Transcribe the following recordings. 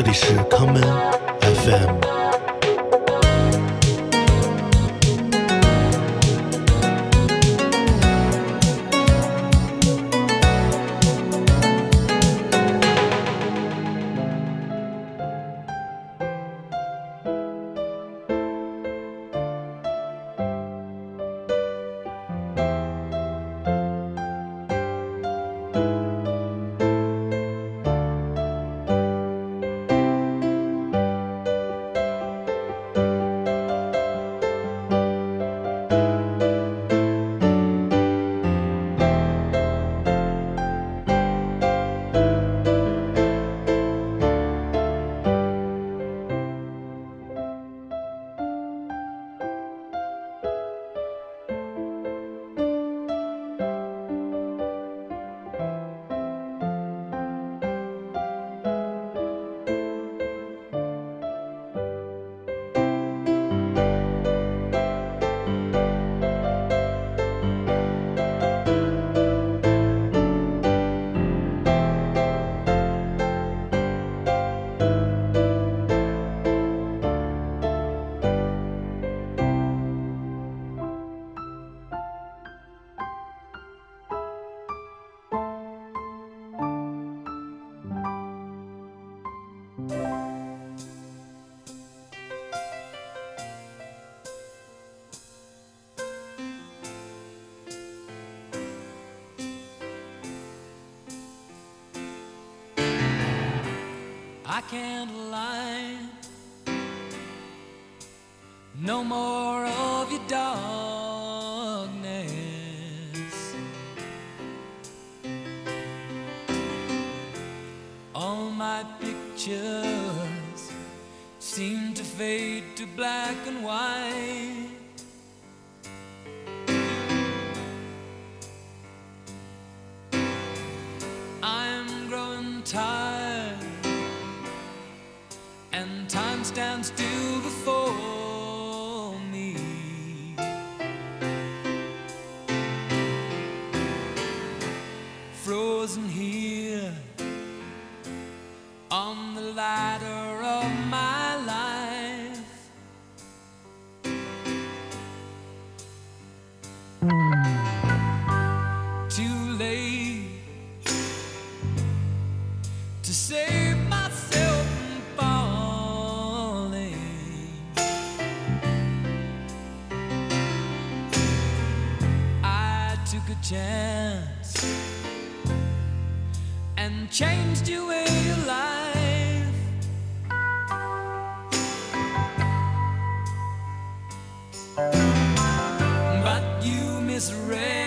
这里是康门 fm chance and changed the way you life, But you misread.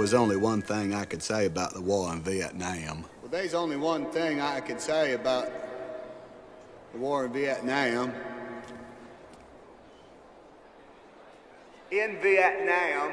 was only one thing I could say about the war in Vietnam. Well, there's only one thing I could say about the war in Vietnam. In Vietnam,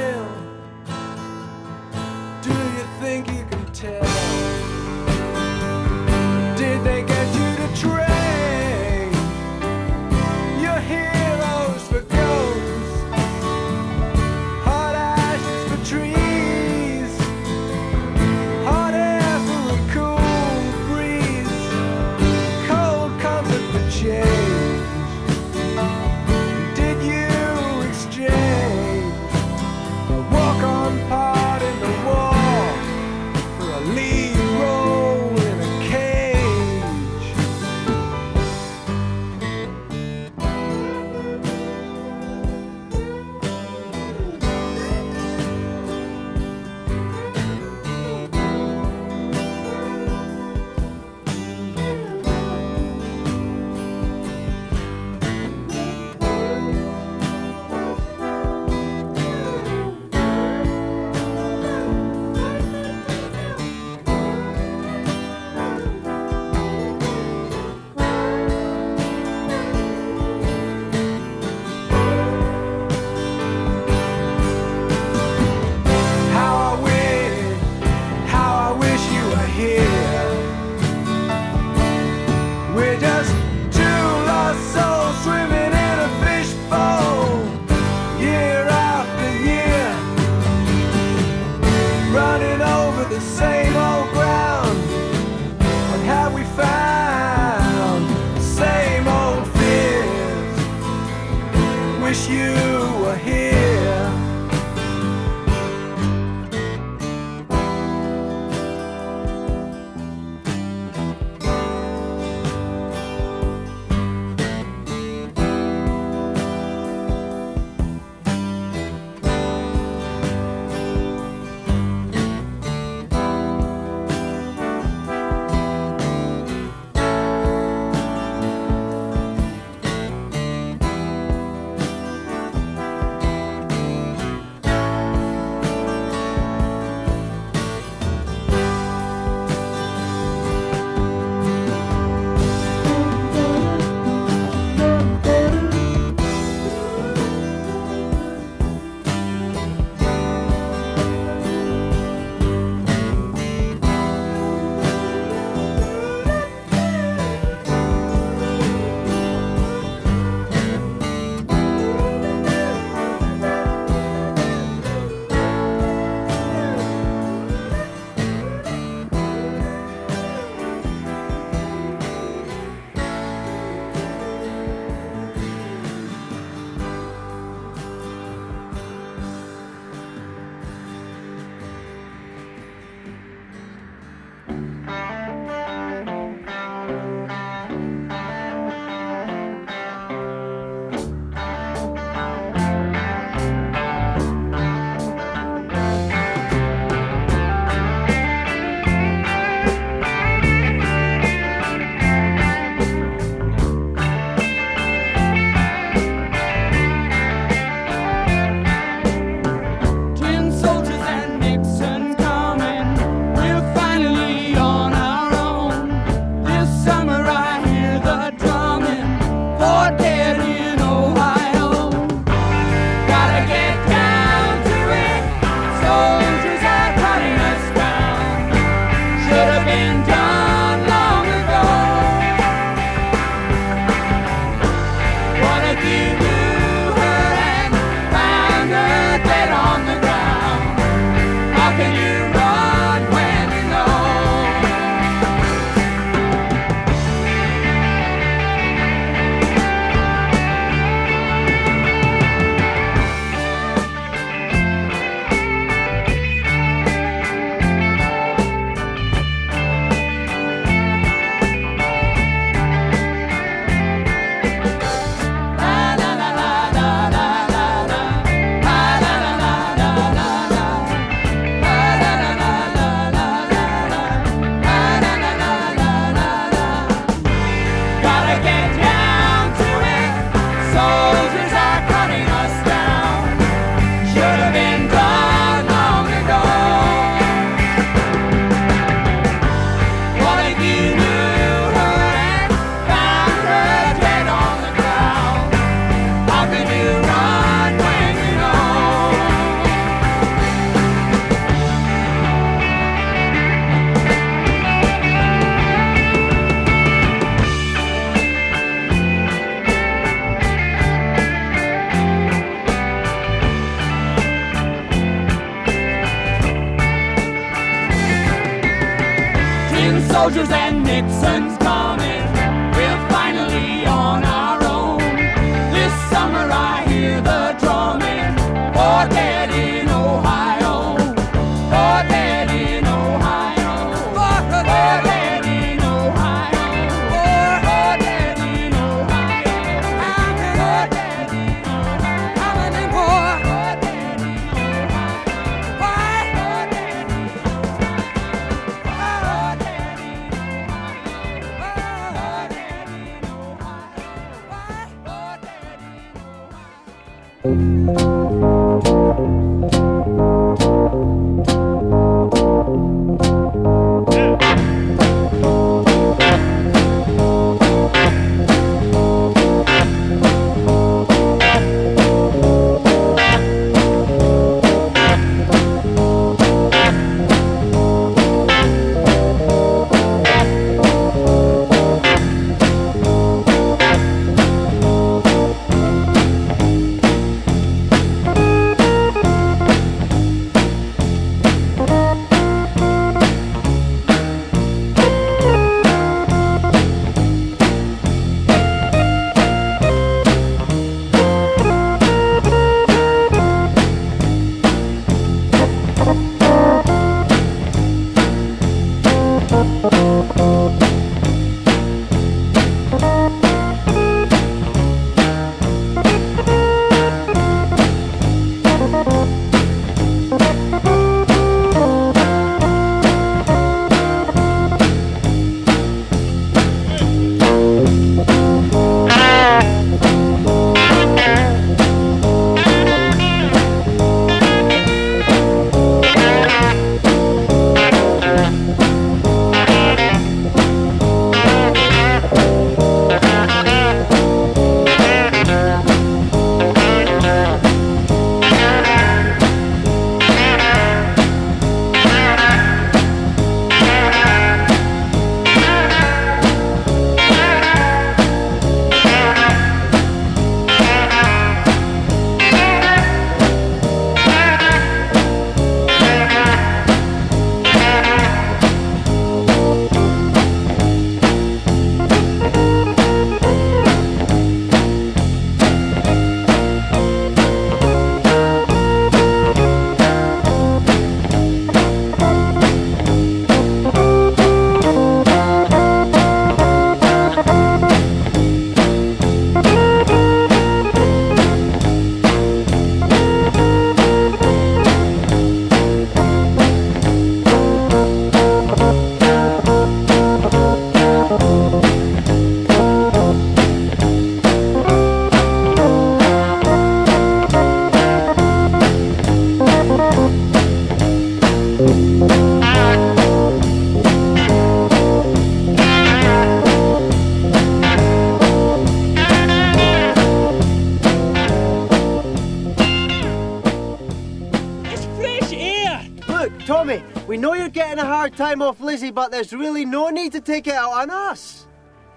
Take it out on us.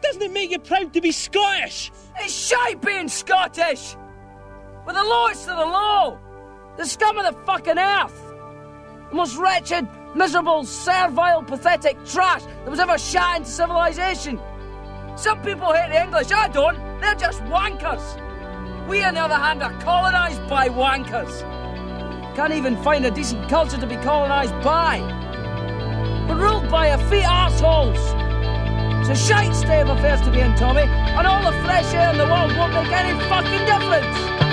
Doesn't it make you proud to be Scottish? It's shite being Scottish! We're the lowest of the low! The scum of the fucking earth! The most wretched, miserable, servile, pathetic trash that was ever shot into civilization! Some people hate the English, I don't! They're just wankers! We, on the other hand, are colonised by wankers! Can't even find a decent culture to be colonised by! We're ruled by a effete arseholes! It's a shite state of affairs to be in, Tommy, and all the fresh air in the world won't make any fucking difference!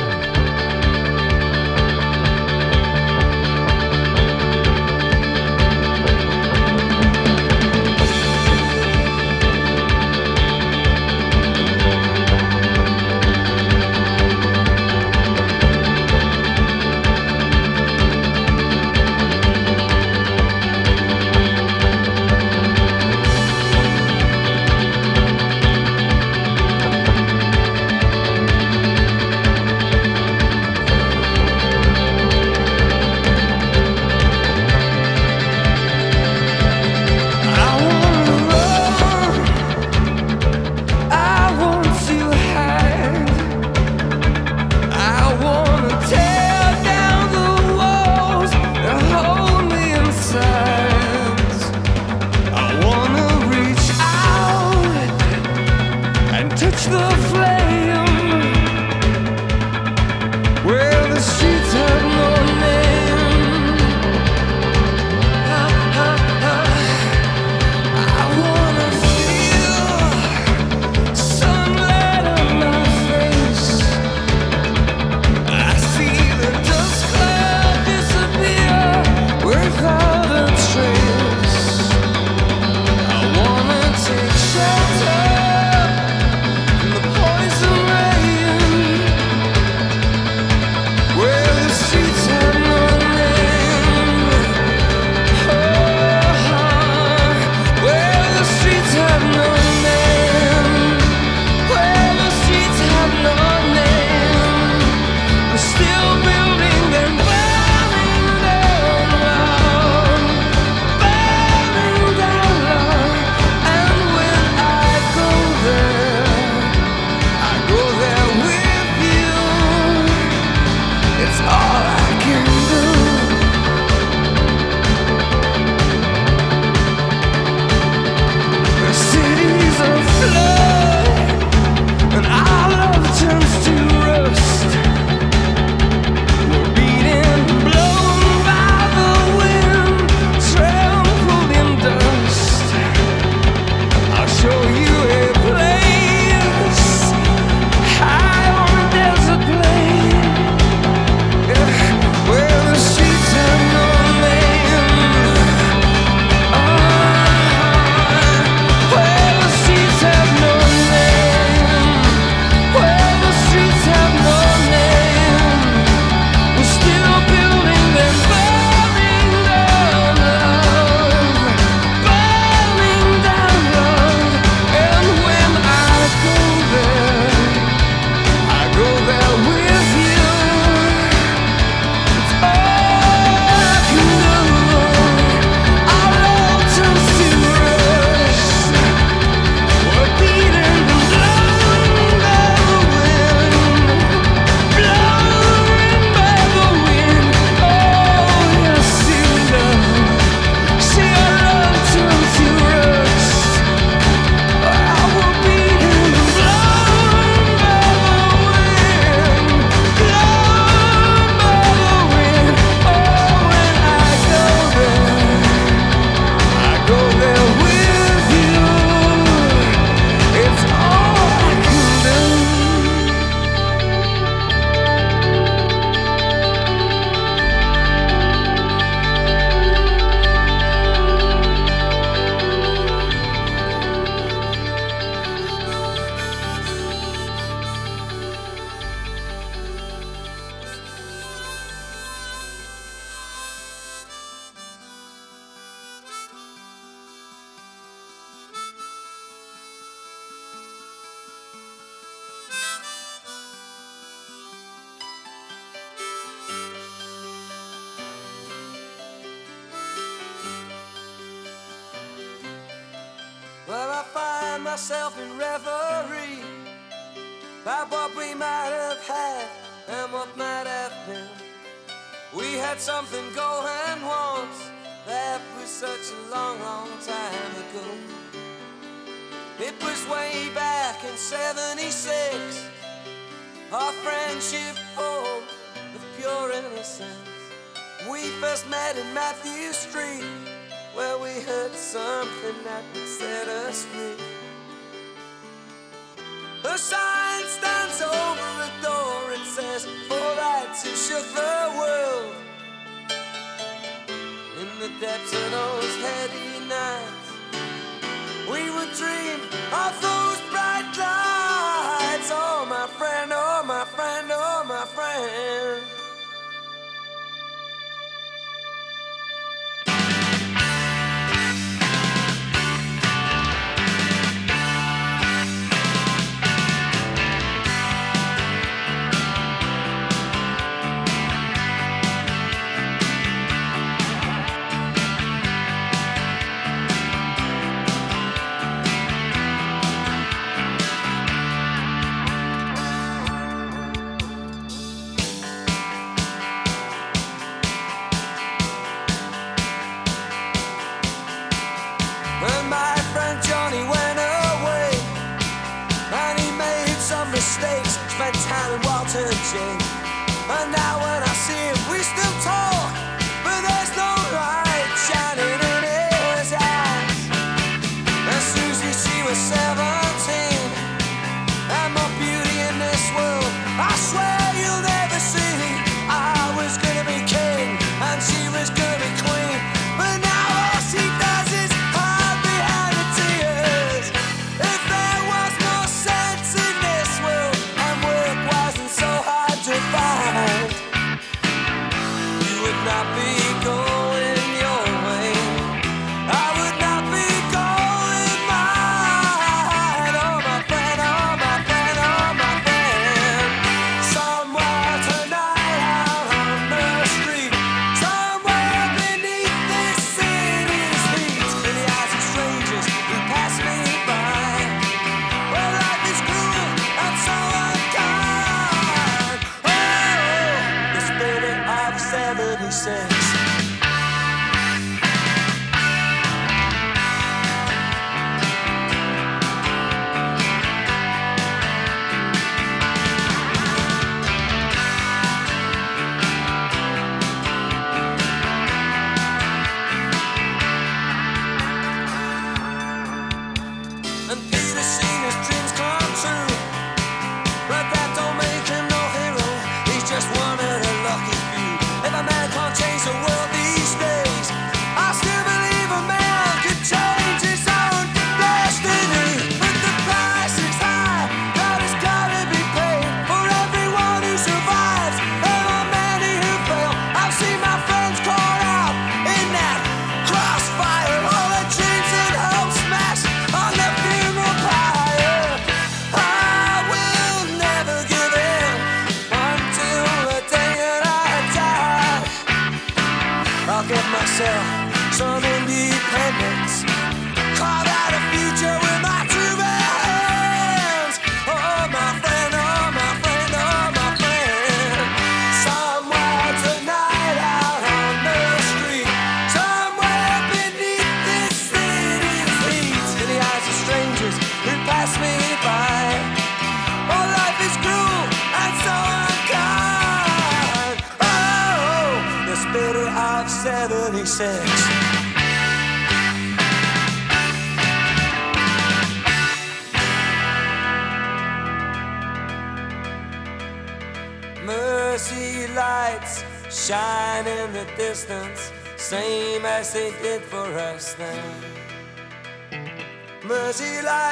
I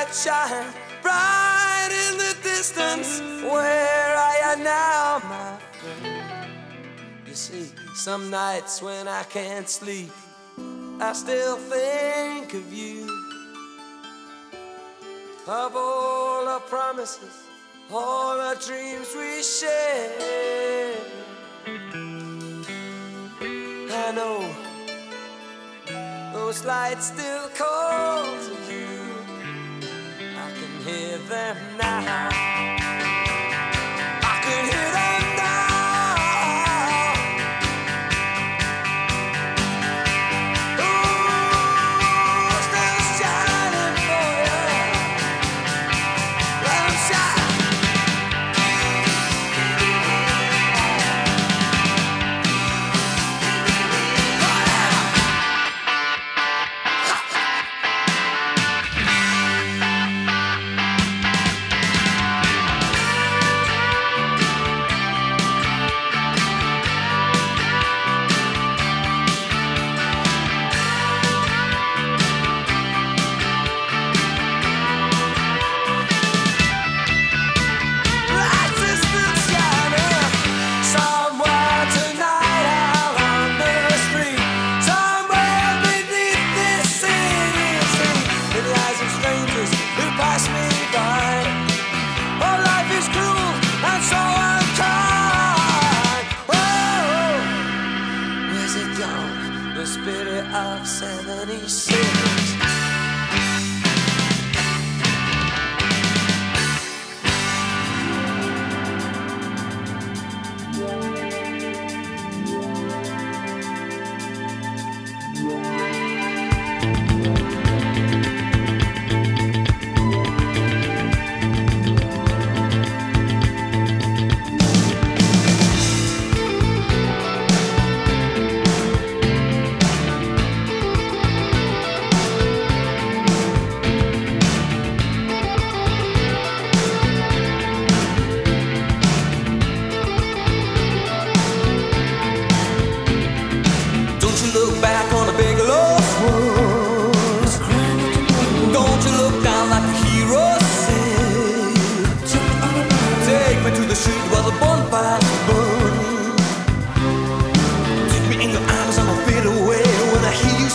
that shine bright in the distance where I am now, my friend. You see, some nights when I can't sleep, I still think of you. Of all our promises, all our dreams we shared. I know those lights still call them now.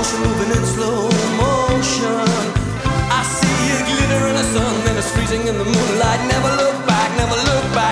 moving in slow motion. I see it glitter in the sun, it's freezing in the moonlight. Never look back, never look back.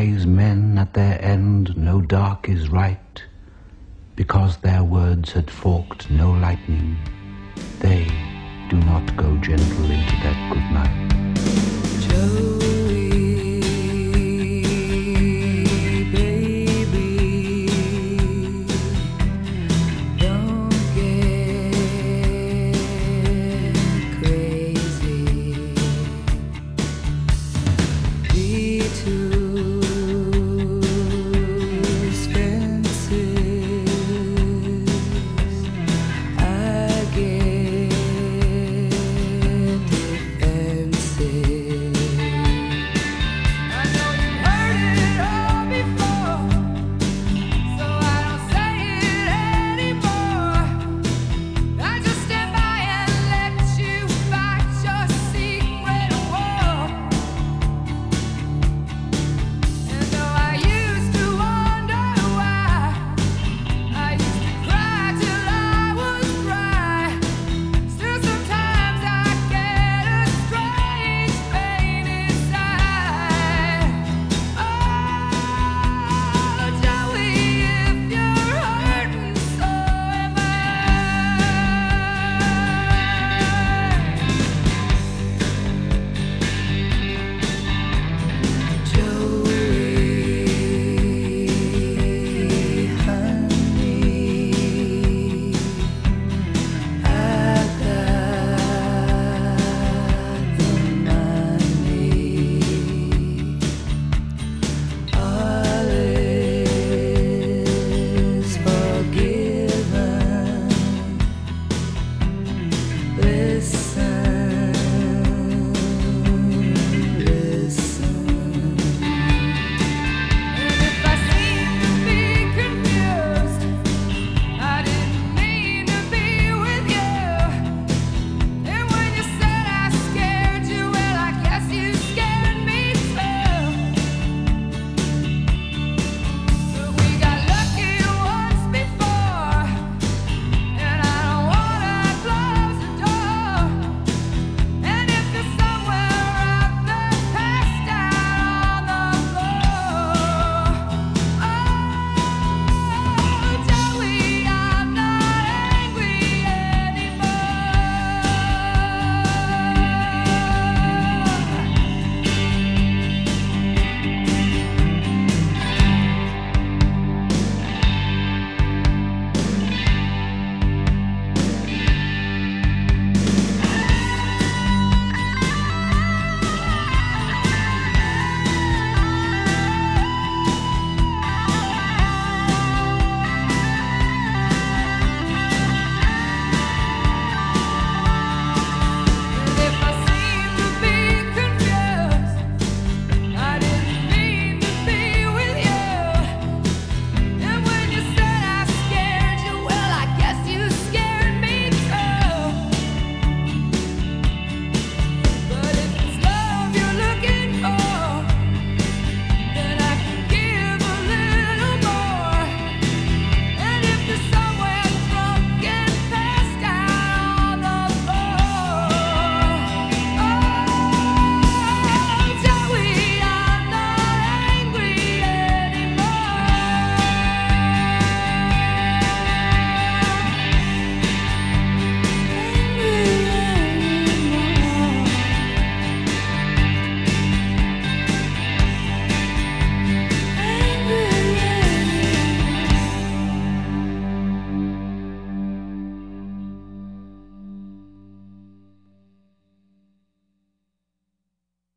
wise men at their end know dark is right, because their words had forked no lightning. They do not go gentle into that good night.